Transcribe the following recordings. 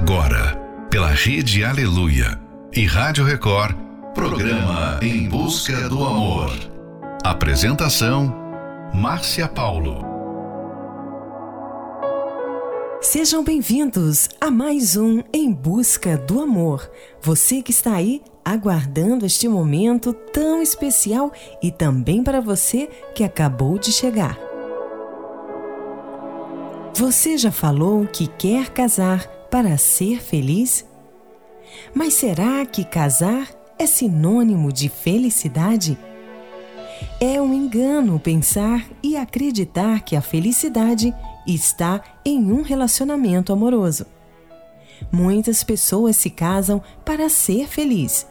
Agora, pela Rede Aleluia e Rádio Record, programa Em Busca do Amor. Apresentação: Márcia Paulo. Sejam bem-vindos a mais um Em Busca do Amor. Você que está aí aguardando este momento tão especial e também para você que acabou de chegar. Você já falou que quer casar para ser feliz? Mas será que casar é sinônimo de felicidade? É um engano pensar e acreditar que a felicidade está em um relacionamento amoroso. Muitas pessoas se casam para ser feliz.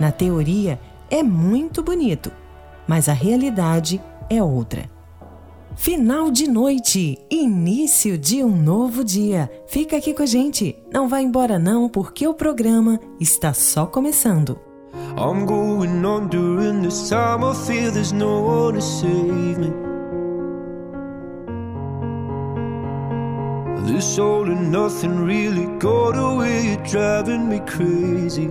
Na teoria, é muito bonito, mas a realidade é outra. Final de noite, início de um novo dia. Fica aqui com a gente. Não vá embora não, porque o programa está só começando. I'm going on during this time I feel there's no one to save me This all and nothing really got away, you're driving me crazy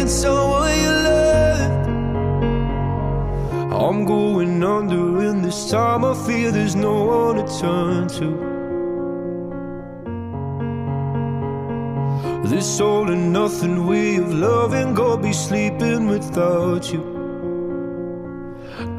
being someone you loved. I'm going under, and this time I feel there's no one to turn to. This all and nothing way of loving, go be sleeping without you.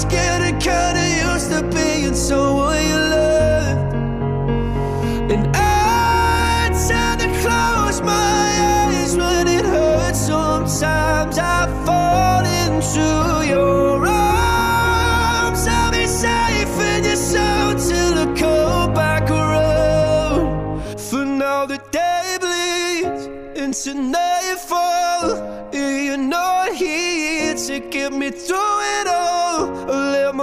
was getting kinda used to being someone you loved And I tend to close my eyes when it hurts Sometimes I fall into your arms. I'll be safe in your soul till I come back around. For now, the day bleeds into nightfall. You're not here to get me through it all.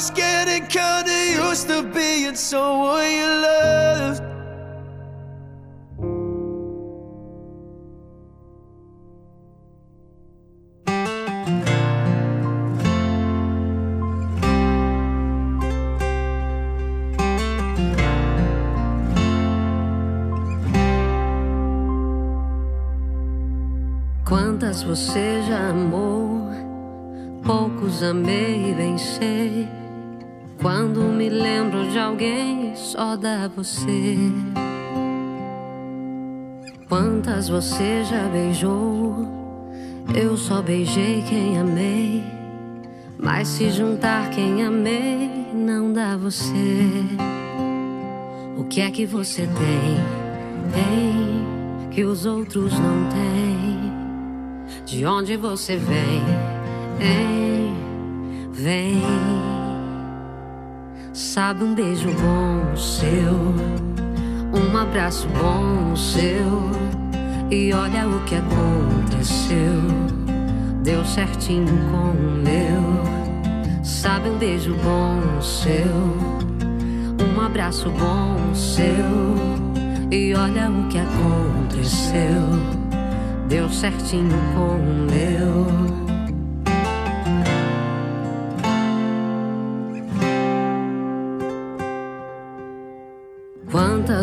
was getting kinda used to being someone you loved. Quantas você já amou? Poucos amei e bem sei. Quando me lembro de alguém, só dá você. Quantas você já beijou? Eu só beijei quem amei. Mas se juntar quem amei, não dá você. O que é que você tem? Tem que os outros não têm. De onde você vem? Hein? Vem. Sabe um beijo bom seu, um abraço bom seu. E olha o que aconteceu. Deu certinho com o meu. Sabe um beijo bom seu, um abraço bom seu. E olha o que aconteceu, deu certinho com o meu.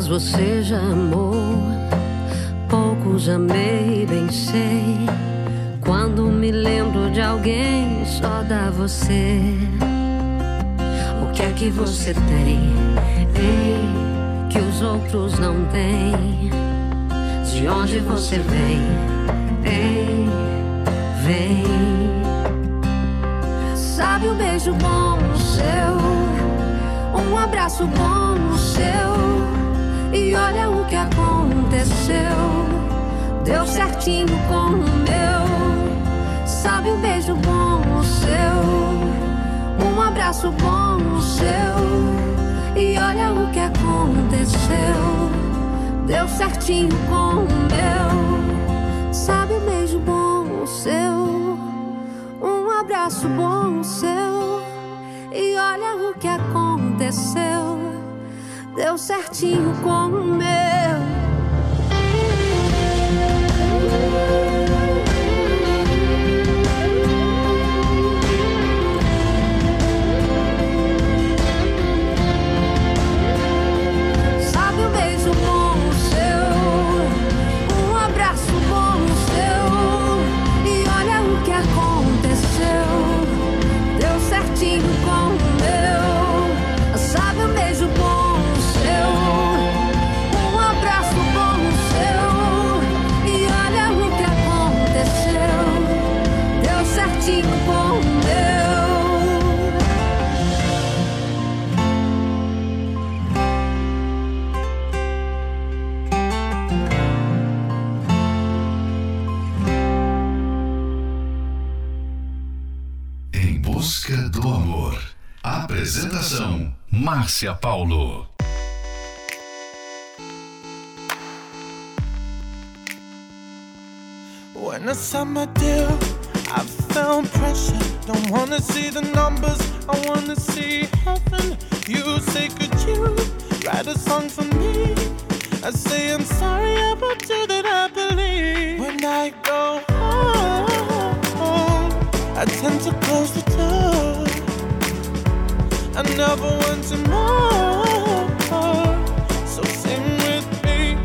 Você já amou, poucos amei, bem sei. Quando me lembro de alguém, só dá você. O que é que você tem, ei, que os outros não têm? De onde você vem, ei, vem. Sabe o um beijo bom seu, um abraço bom seu. E olha o que aconteceu, deu certinho com o meu sabe um beijo bom o seu, um abraço bom o seu. E olha o que aconteceu, deu certinho com o meu. Sabe um beijo bom o seu, um abraço bom o seu. E olha o que aconteceu, deu certinho com o meu. Apresentação: Márcia Paulo. When the summer deal, I felt pressure. Don't wanna see the numbers, I wanna see heaven. You say, could you write a song for me? I say, I'm sorry about you that I believe. When I go home, I tend to close the door. I never want to. So sing with me.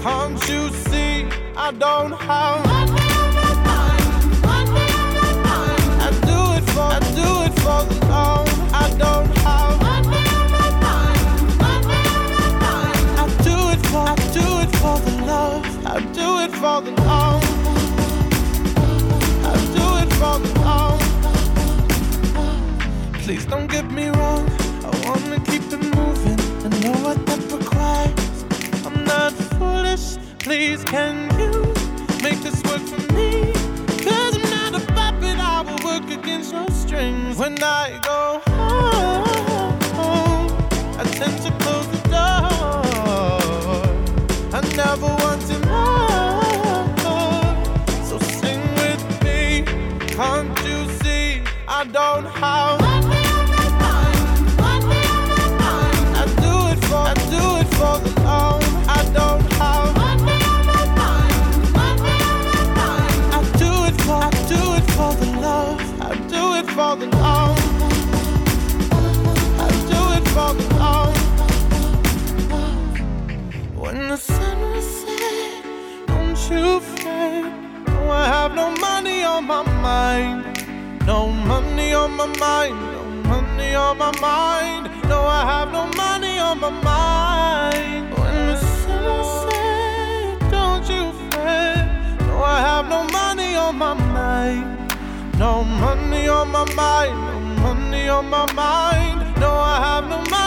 Can't you see? I don't have. My baby fine my baby I do it for, I do it for the love. I don't have. My baby fine my baby I do it for, I do it for the love. I do it for the love. I do it for the love. Please don't get me wrong. Please, can you make this work for me? Cause I'm not a puppet. I will work against your strings. When I go home, I tend to close the door. I never wanted more. So sing with me. Can't you see? I don't have. Mind. No money on my mind. No money on my mind. No, I have no money on my mind. When the sun set, don't you fret. No, I have no money on my mind. No money on my mind. No money on my mind. No, I have no money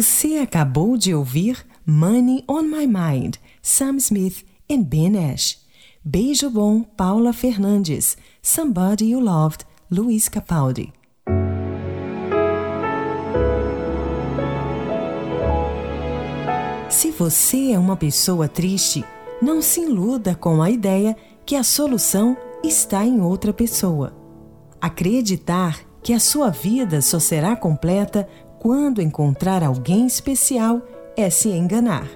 Você acabou de ouvir Money on My Mind, Sam Smith e Ben Ash. Beijo Bom, Paula Fernandes. Somebody You Loved, Luiz Capaldi. Se você é uma pessoa triste, não se iluda com a ideia que a solução está em outra pessoa. Acreditar que a sua vida só será completa quando encontrar alguém especial é se enganar.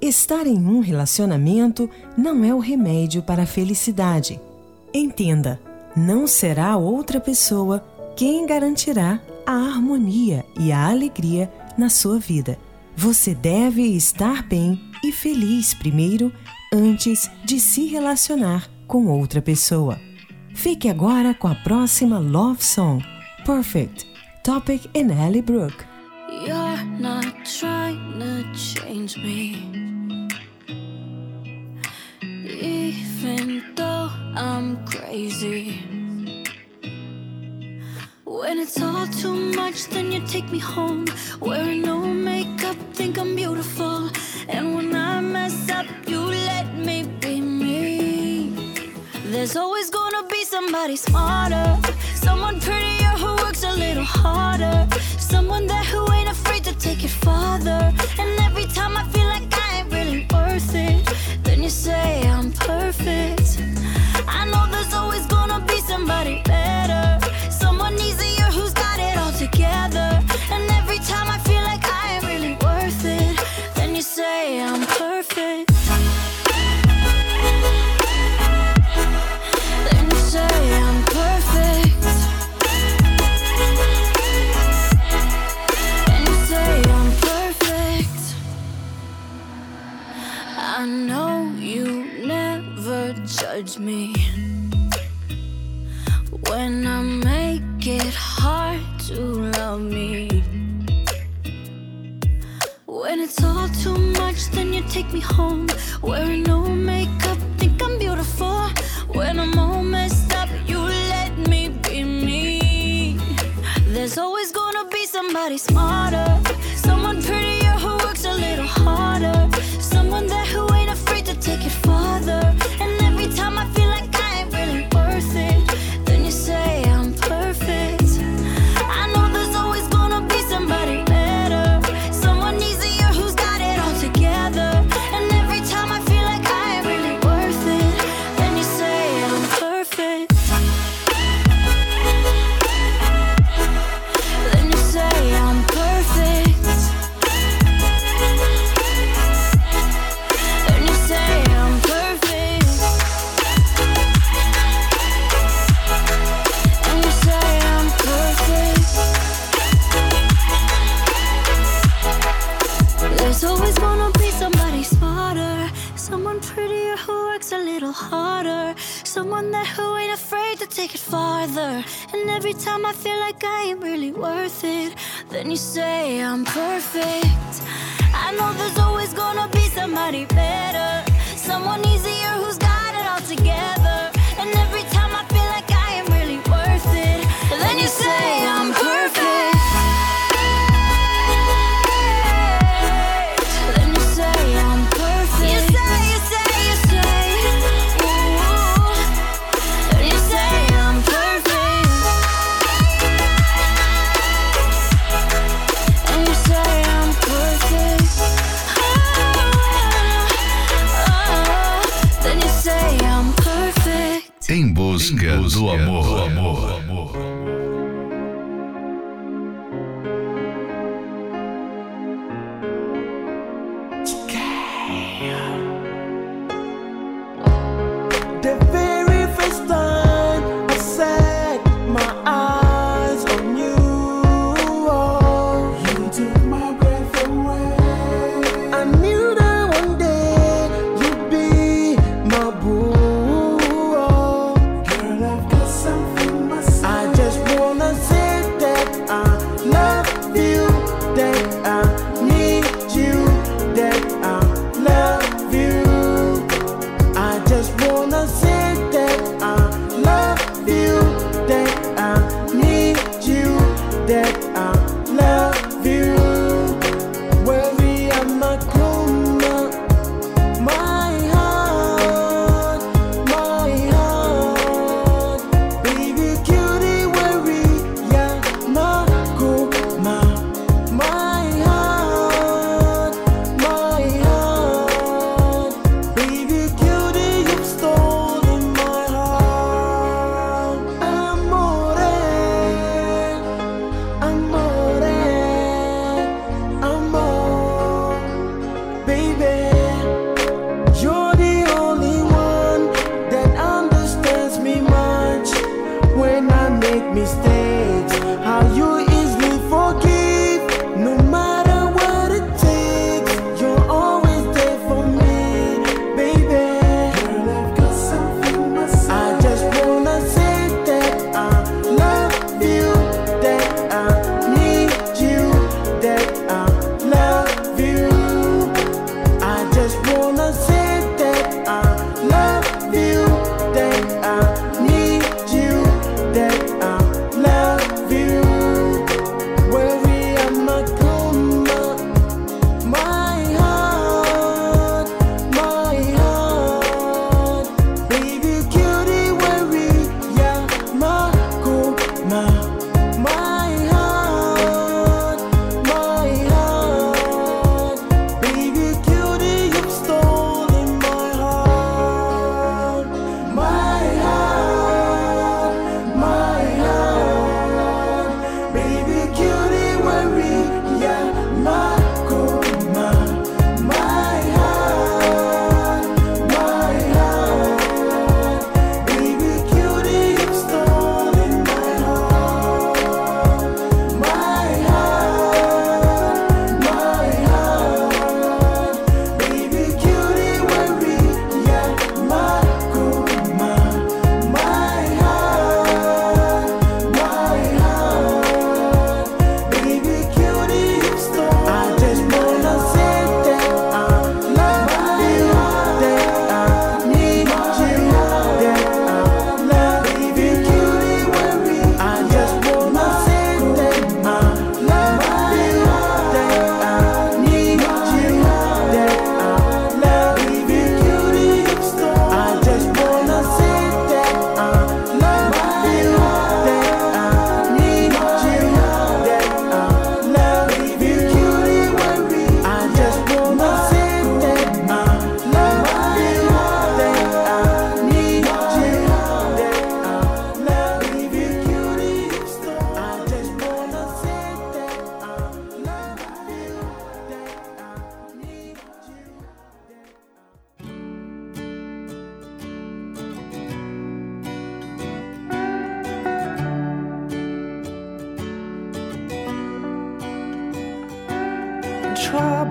Estar em um relacionamento não é o remédio para a felicidade. Entenda, não será outra pessoa quem garantirá a harmonia e a alegria na sua vida. Você deve estar bem e feliz primeiro antes de se relacionar com outra pessoa. Fique agora com a próxima Love Song, Perfect, Topic in Ellie Brooke. You're not trying to change me. even though I'm crazy. When it's all too much, then you take me home. Wearing no makeup, think I'm beautiful. And when I mess up, you let me be me. There's always gonna be somebody smarter, someone prettier a little harder, someone there who ain't afraid to take it farther. And every time I feel like I ain't really worth it then you say I'm perfect. I know there's always gonna be somebody better, someone easier judge me when I make it hard to love me. When it's all too much, then you take me home. Wearing no makeup, think I'm beautiful. When I'm all messed up, you let me be me. There's always gonna be somebody smarter,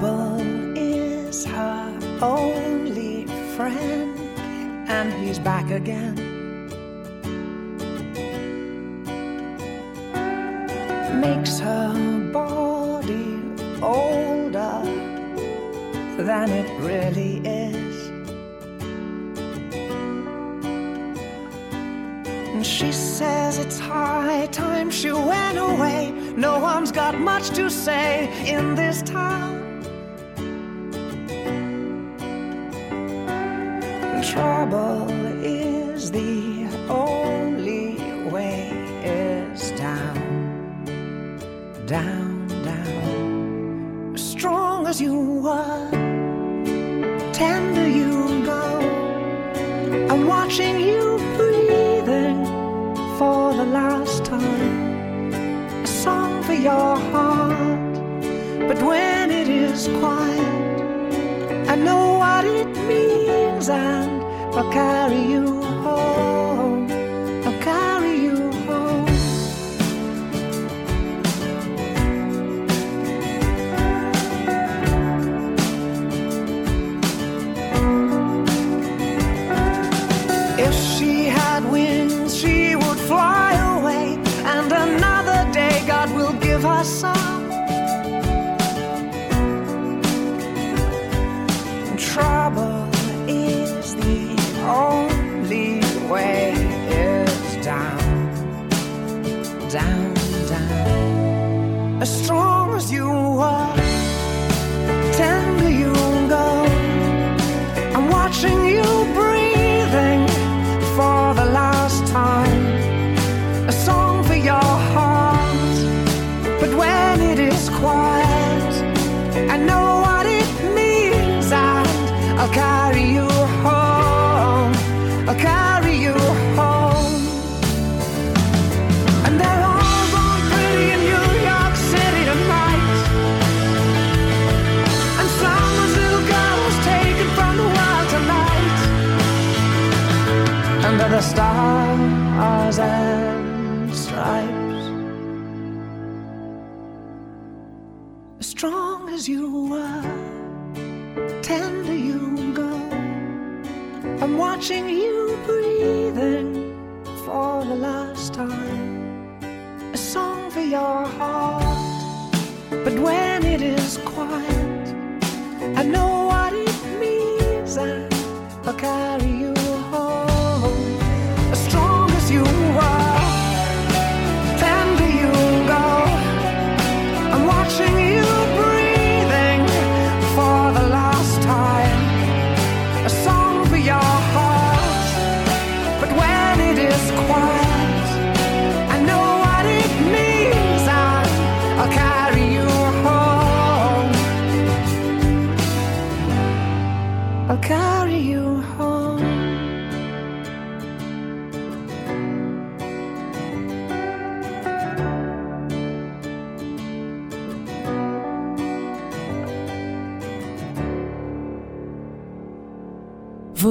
Is her only friend, and he's back again. Makes her body older than it really is. And she says it's high time she went away. No one's got much to say in this town. trouble.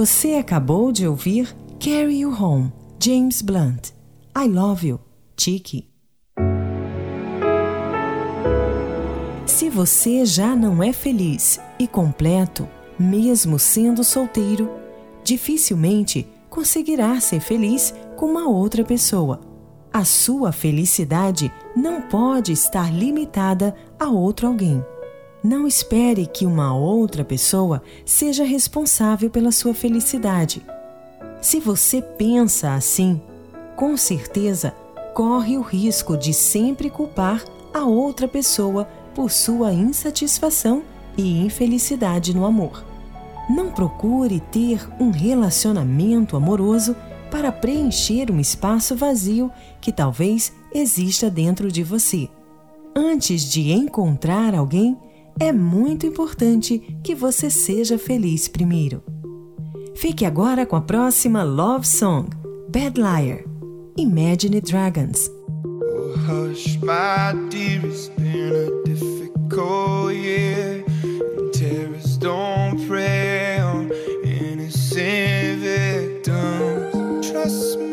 Você acabou de ouvir Carry You Home, James Blunt. I Love You, Tiki. Se você já não é feliz e completo, mesmo sendo solteiro, dificilmente conseguirá ser feliz com uma outra pessoa. A sua felicidade não pode estar limitada a outro alguém. Não espere que uma outra pessoa seja responsável pela sua felicidade. Se você pensa assim, com certeza corre o risco de sempre culpar a outra pessoa por sua insatisfação e infelicidade no amor. Não procure ter um relacionamento amoroso para preencher um espaço vazio que talvez exista dentro de você. Antes de encontrar alguém, é muito importante que você seja feliz primeiro. Fique agora com a próxima Love Song, Bad Liar, Imagine Dragons. Oh, hush, my dear, it's been a difficult year. Don't prey on innocent victims. Trust me,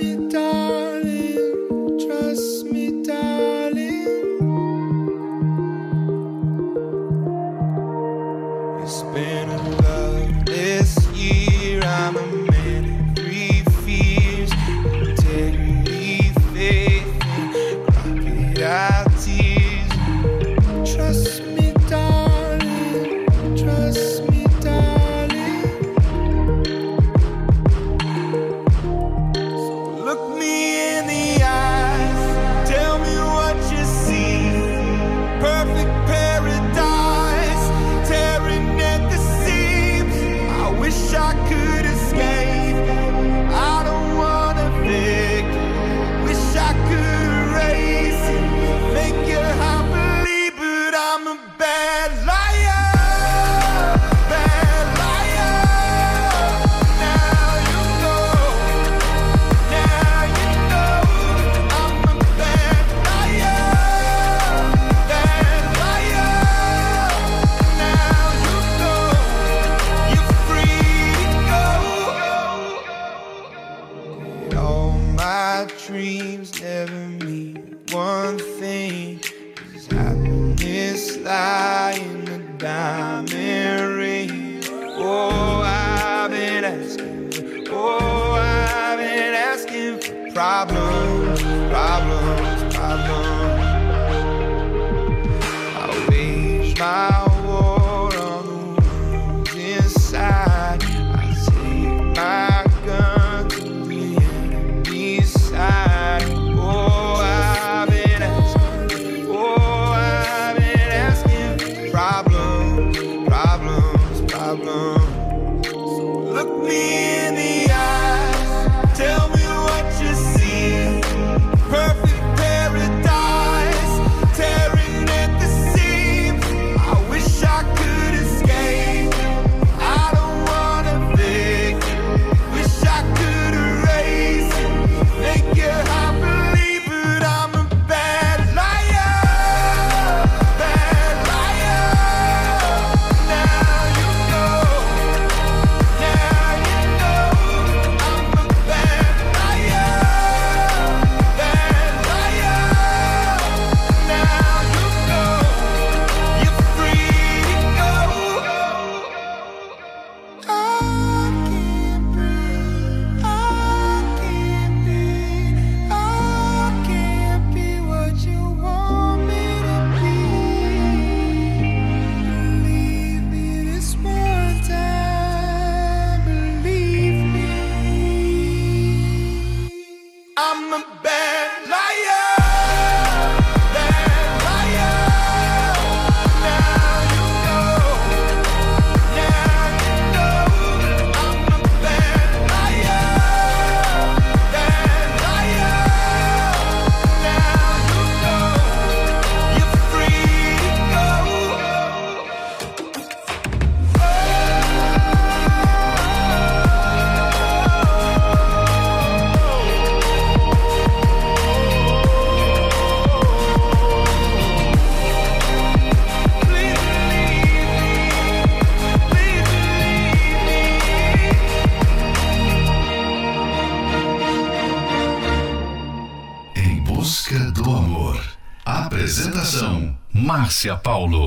Márcia Paulo.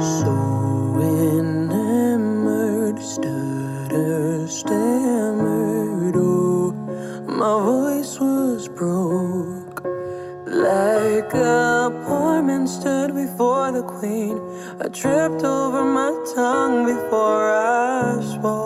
So enamored, stutter, stammered, oh, my voice was broke. Like a poor man stood before the queen, I tripped over my tongue before I spoke.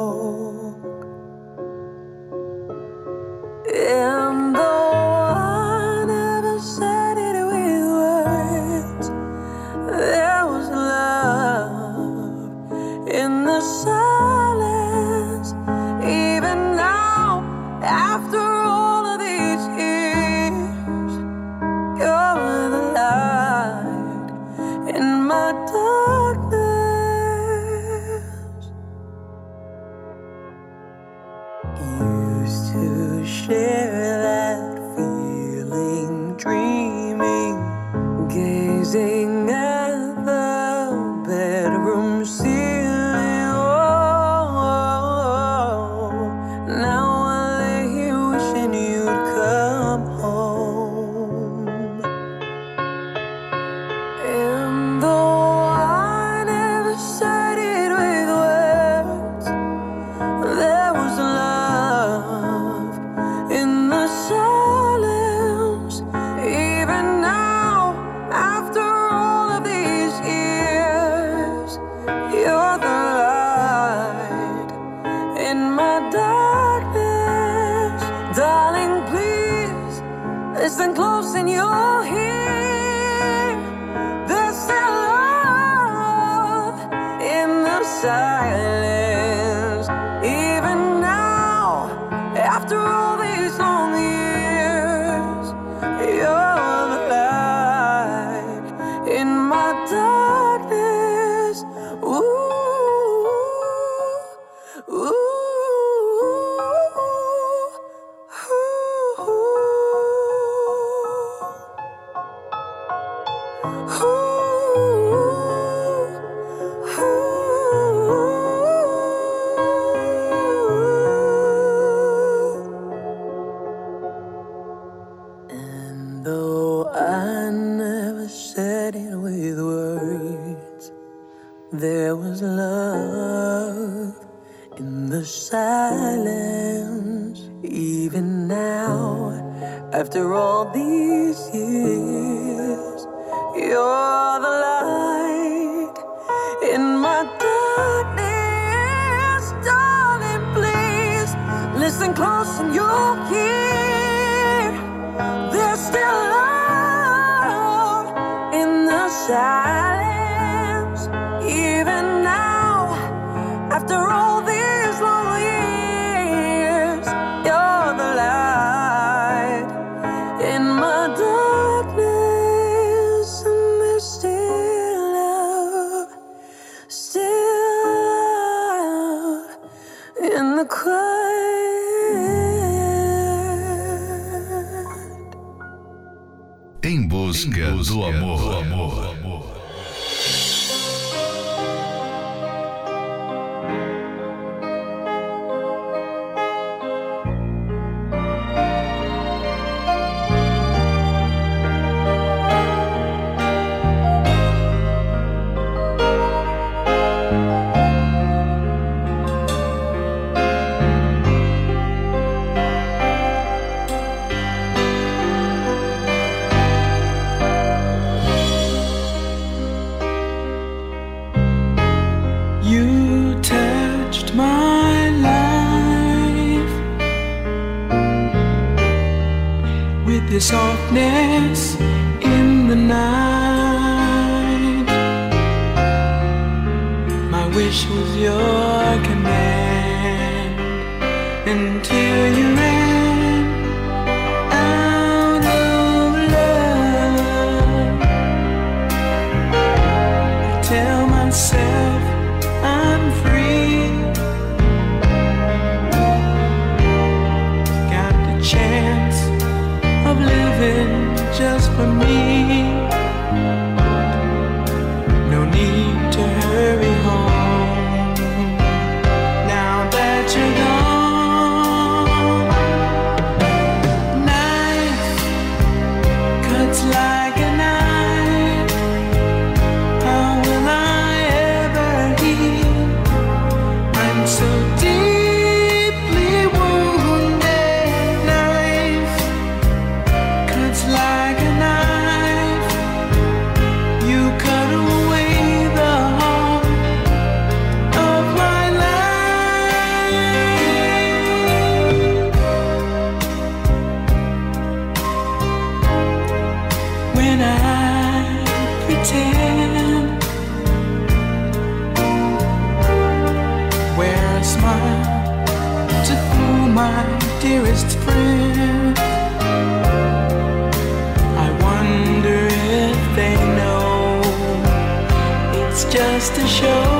My dearest friend. I wonder if they know it's just a show.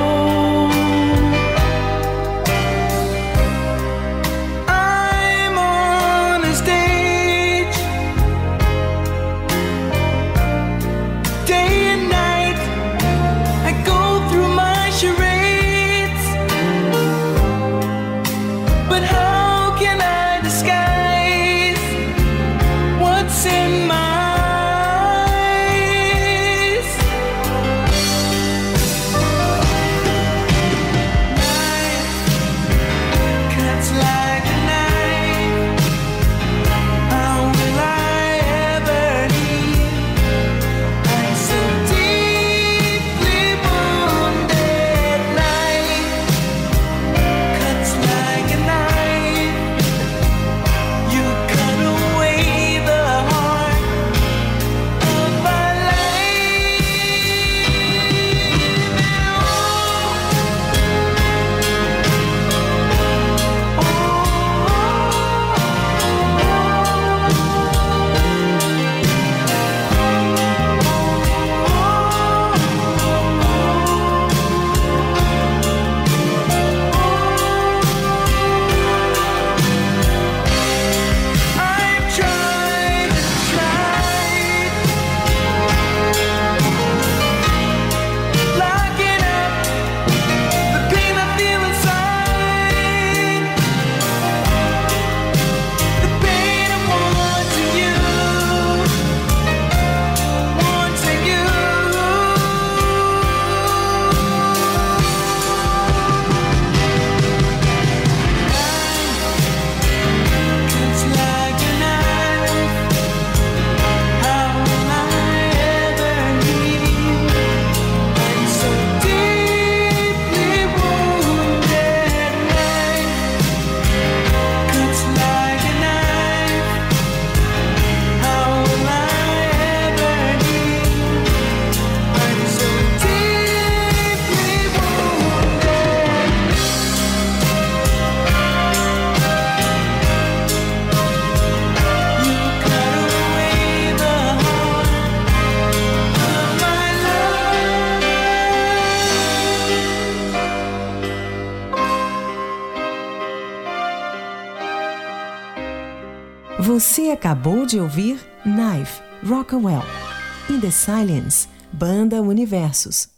De ouvir Knife, Rockwell. In the Silence, Banda Universos.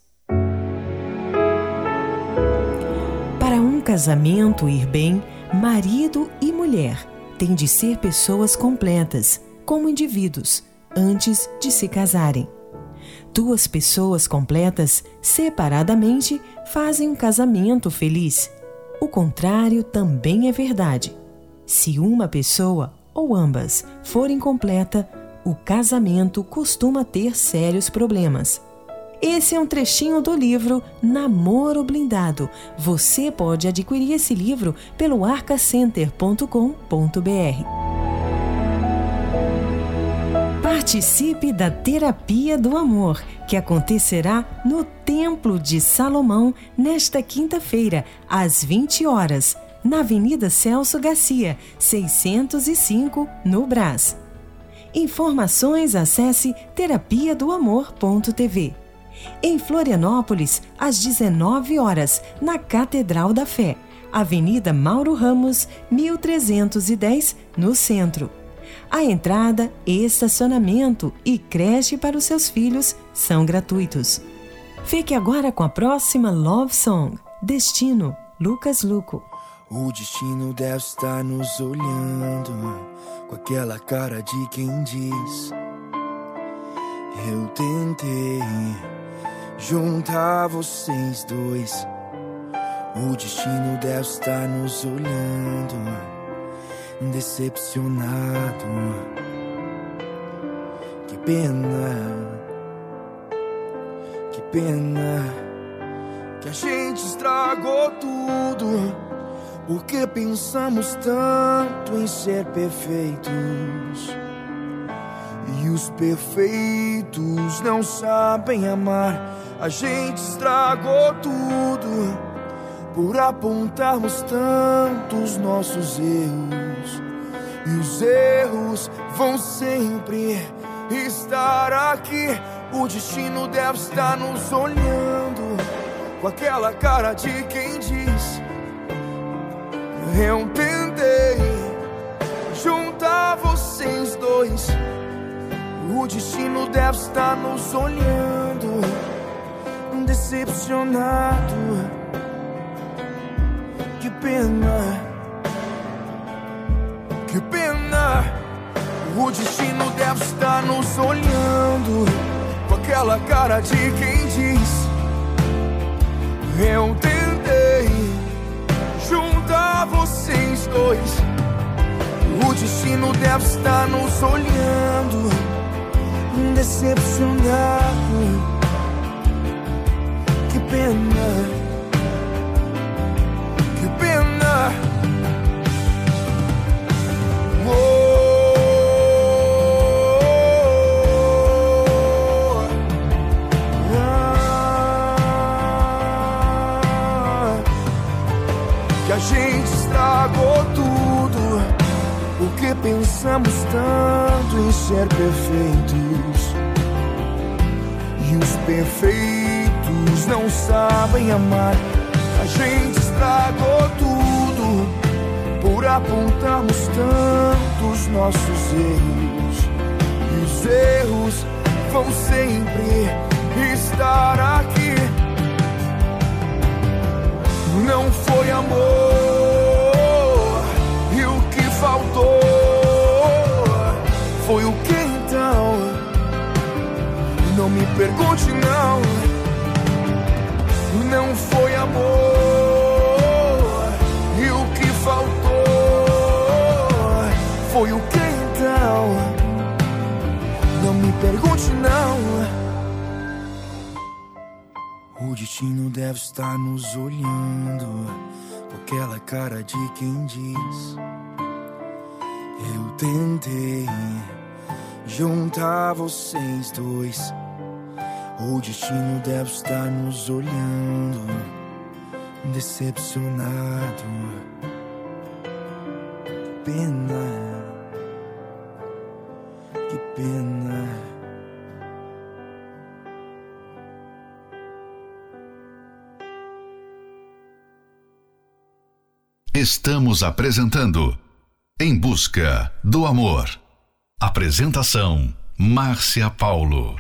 Para um casamento ir bem, marido e mulher têm de ser pessoas completas, como indivíduos, antes de se casarem. Duas pessoas completas, separadamente, fazem um casamento feliz. O contrário também é verdade. Se uma pessoa ou ambas forem completa, o casamento costuma ter sérios problemas. Esse é um trechinho do livro Namoro Blindado. Você pode adquirir esse livro pelo arcacenter.com.br. Participe da Terapia do Amor, que acontecerá no Templo de Salomão nesta quinta-feira, às 20 horas, na Avenida Celso Garcia, 605, no Brás. Informações acesse terapia do amor.tv. Em Florianópolis, às 19 horas, na Catedral da Fé, Avenida Mauro Ramos, 1310, no centro. A entrada, estacionamento e creche para os seus filhos são gratuitos. Fique agora com a próxima Love Song, Destino, Lucas Luco. O destino deve estar nos olhando com aquela cara de quem diz: Eu tentei juntar vocês dois. O destino deve estar nos olhando, decepcionado. Que pena, que pena que a gente estragou tudo. Porque pensamos tanto em ser perfeitos. E os perfeitos não sabem amar. A gente estragou tudo. por apontarmos tantos nossos erros. E os erros vão sempre estar aqui. O destino deve estar nos olhando com aquela cara de quem diz: Eu tentei juntar vocês dois. O destino deve estar nos olhando, decepcionado. Que pena, que pena. O destino deve estar nos olhando com aquela cara de quem diz: Eu tentei dois. O destino deve estar nos olhando, decepcionado. Que pena, que pena. Ah, que a gente estragou tudo. Porque pensamos tanto em ser perfeitos. E os perfeitos não sabem amar. A gente estragou tudo por apontarmos tantos nossos erros. E os erros vão sempre estar aqui. Não foi amor, me pergunte, não. Não foi amor, e o que faltou foi o que então? Não me pergunte, não. O destino deve estar nos olhando com aquela cara de quem diz: Eu tentei juntar vocês dois. O destino deve estar nos olhando, decepcionado. Pena, que pena. Estamos apresentando Em Busca do Amor. Apresentação: Márcia Paulo.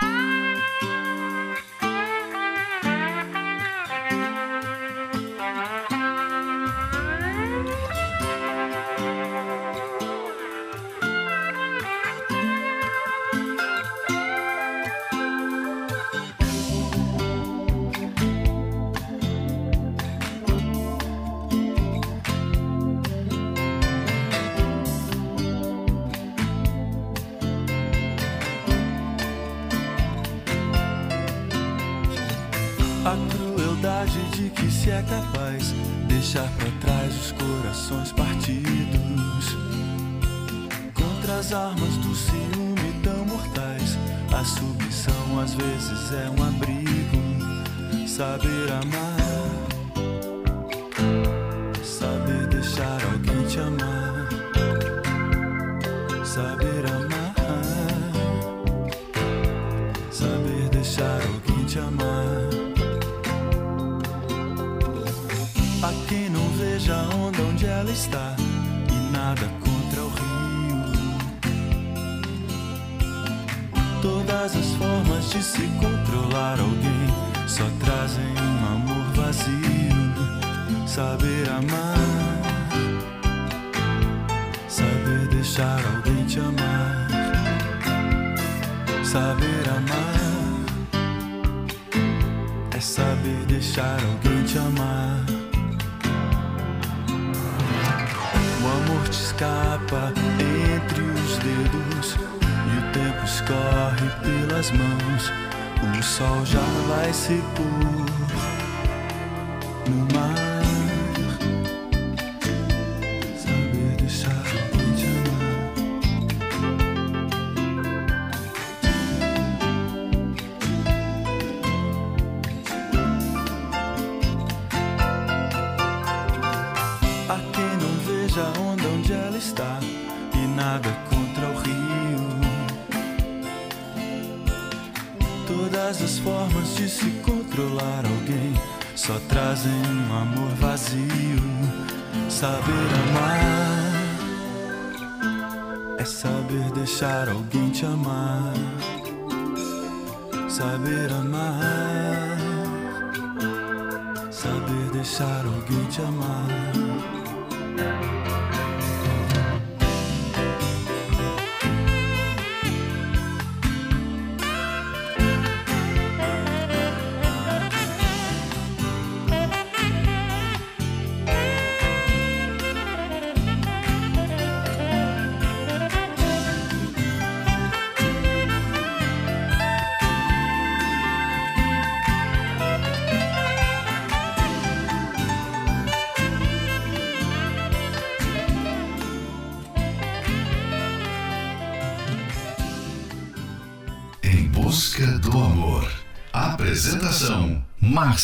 Saber amar é saber deixar alguém te amar. O amor te escapa entre os dedos e o tempo escorre pelas mãos. O sol já vai se pôr no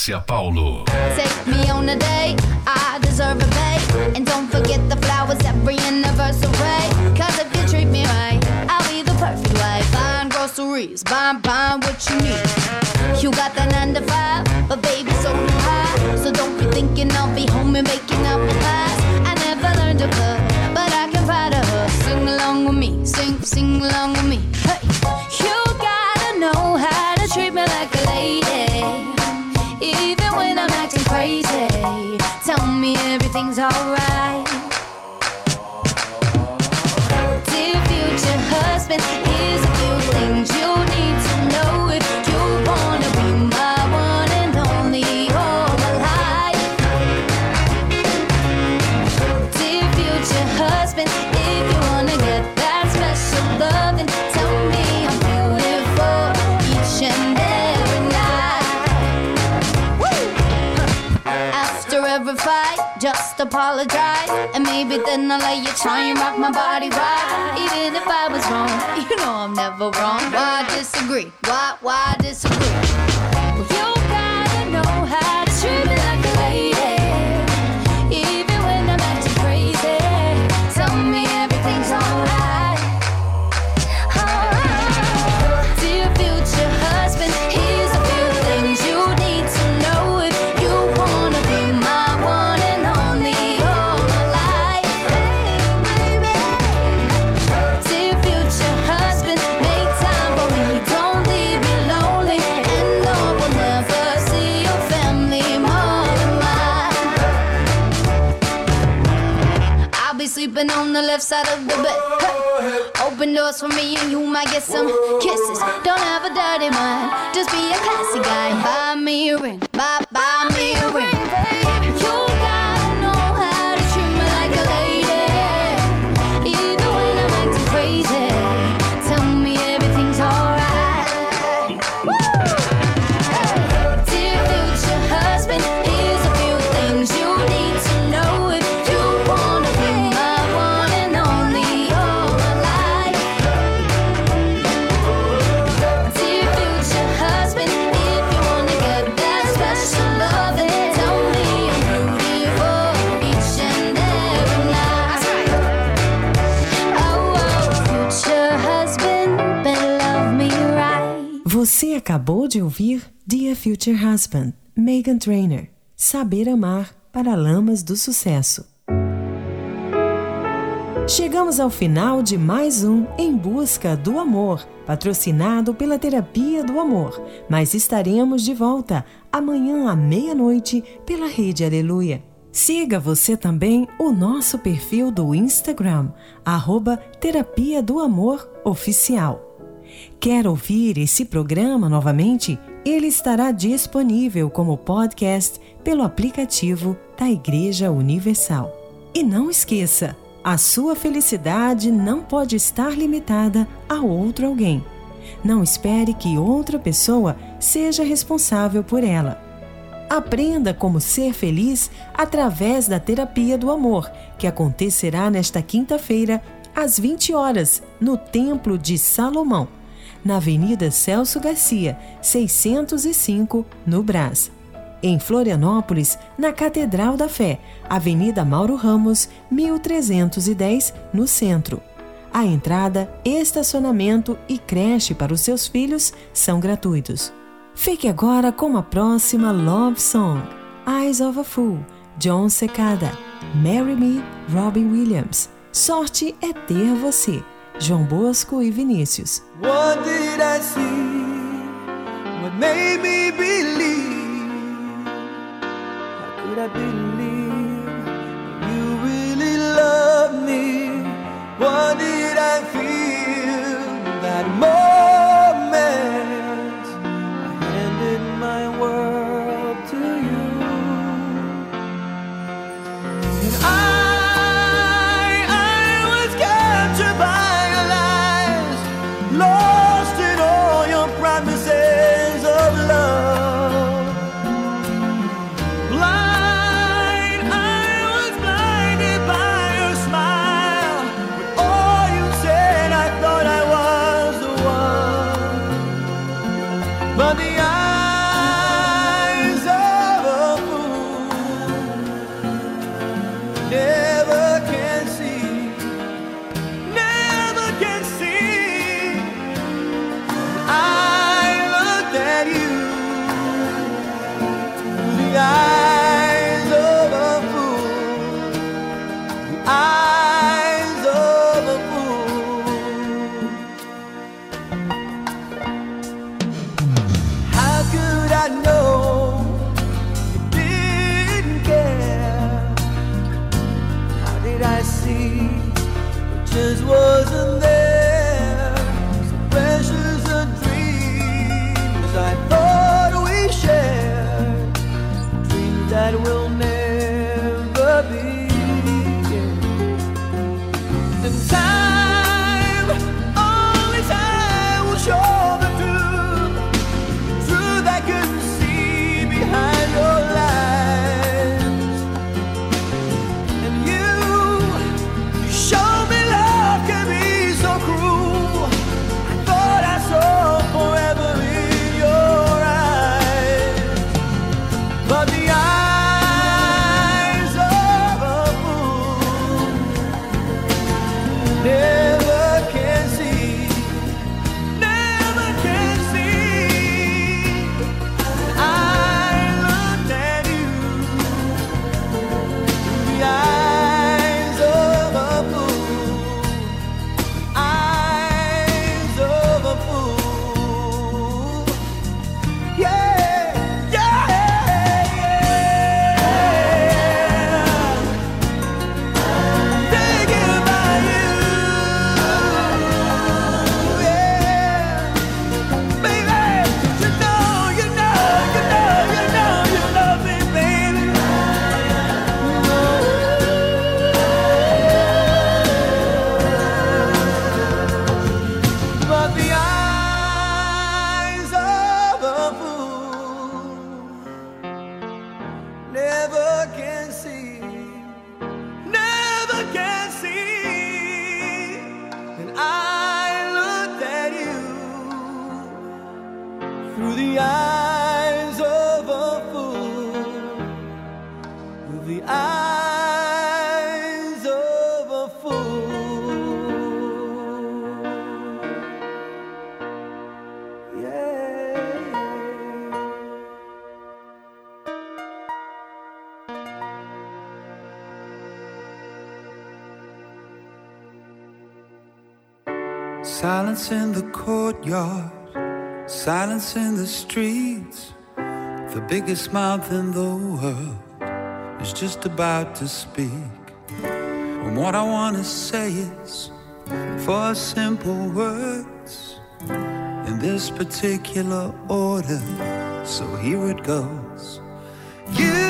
Márcia Paulo. Take me on a date, I deserve a bait. And don't forget the flowers every anniversary. Cause if you treat me right, I'll be the perfect wife. Buying groceries, buying, buying what you need. You got that nine to five, but baby, so do I. So don't be thinking I'll everything's alright. Apologize. And maybe then I'll let you try and rock my body right. Even if I was wrong, you know I'm never wrong. Why disagree? Why, why disagree? Left side of the bed. Hey. Open doors for me and you might get some kisses. Don't have a dirty mind, just be a classy guy. Buy me a ring, buy, buy me a ring. Acabou de ouvir Dear Future Husband, Megan Trainor. Saber amar para lamas do sucesso. Chegamos ao final de mais um Em Busca do Amor, patrocinado pela Terapia do Amor. Mas estaremos de volta amanhã à meia-noite pela Rede Aleluia. Siga você também o nosso perfil do Instagram, arroba Terapia do Amor Oficial. Quer ouvir esse programa novamente? Ele estará disponível como podcast pelo aplicativo da Igreja Universal. E não esqueça, a sua felicidade não pode estar limitada a outro alguém. Não espere que outra pessoa seja responsável por ela. Aprenda como ser feliz através da terapia do amor, que acontecerá nesta quinta-feira, às 20 horas, no Templo de Salomão, na Avenida Celso Garcia, 605, no Brás. Em Florianópolis, na Catedral da Fé, Avenida Mauro Ramos, 1310, no centro. A entrada, estacionamento e creche para os seus filhos são gratuitos. Fique agora com a próxima Love Song, Eyes of a Fool, John Secada, Marry Me, Robin Williams. Sorte é ter você, João Bosco e Vinícius. What did I see? What made me believe? How could I believe you really love me? What did I feel that? Just wasn't there? Silence in the streets. The biggest mouth in the world is just about to speak. And what I want to say is four simple words in this particular order. So here it goes. You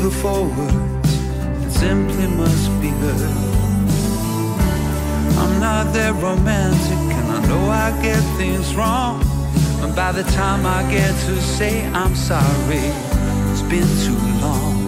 the four words that simply must be heard. I'm not that romantic, and I know I get things wrong. And by the time I get to say I'm sorry, it's been too long.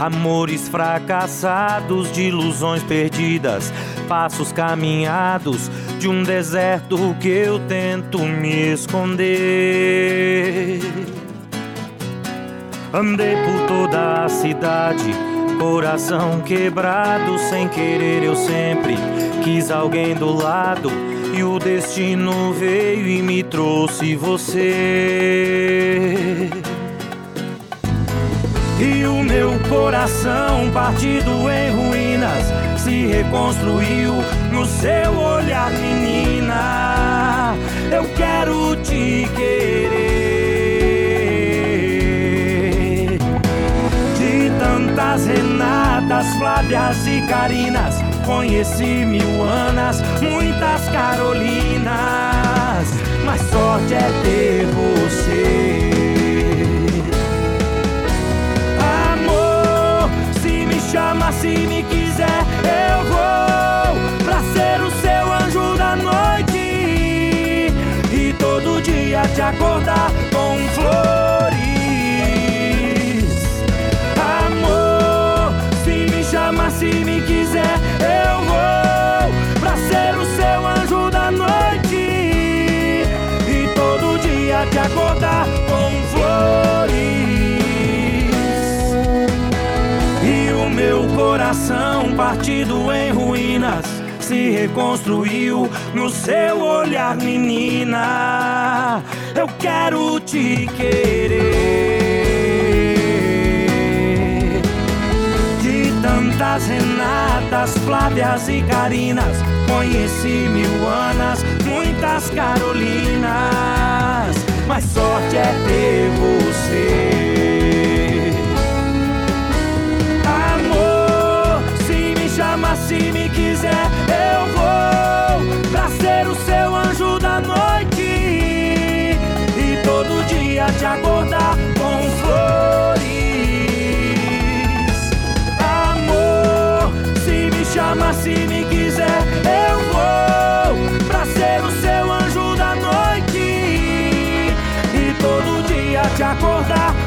Amores fracassados, de ilusões perdidas, passos caminhados de um deserto que eu tento me esconder. Andei por toda a cidade, coração quebrado, sem querer eu sempre quis alguém do lado. E o destino veio e me trouxe você. E o meu coração partido em ruínas se reconstruiu no seu olhar, menina. Eu quero te querer. De tantas Renatas, Flávias e Carinas, conheci mil Anas, muitas Carolinas. Mas sorte é ter você. Chama, se me quiser, coração partido em ruínas se reconstruiu no seu olhar, menina. Eu quero te querer. De tanto das Renatas, Flávias e Carinas. Conheci mil Anas, muitas Carolinas. Mas sorte é ter você. Se me quiser, eu vou pra ser o seu anjo da noite e todo dia te acordar com flores. Amor, se me chama, se me quiser, eu vou pra ser o seu anjo da noite e todo dia te acordar.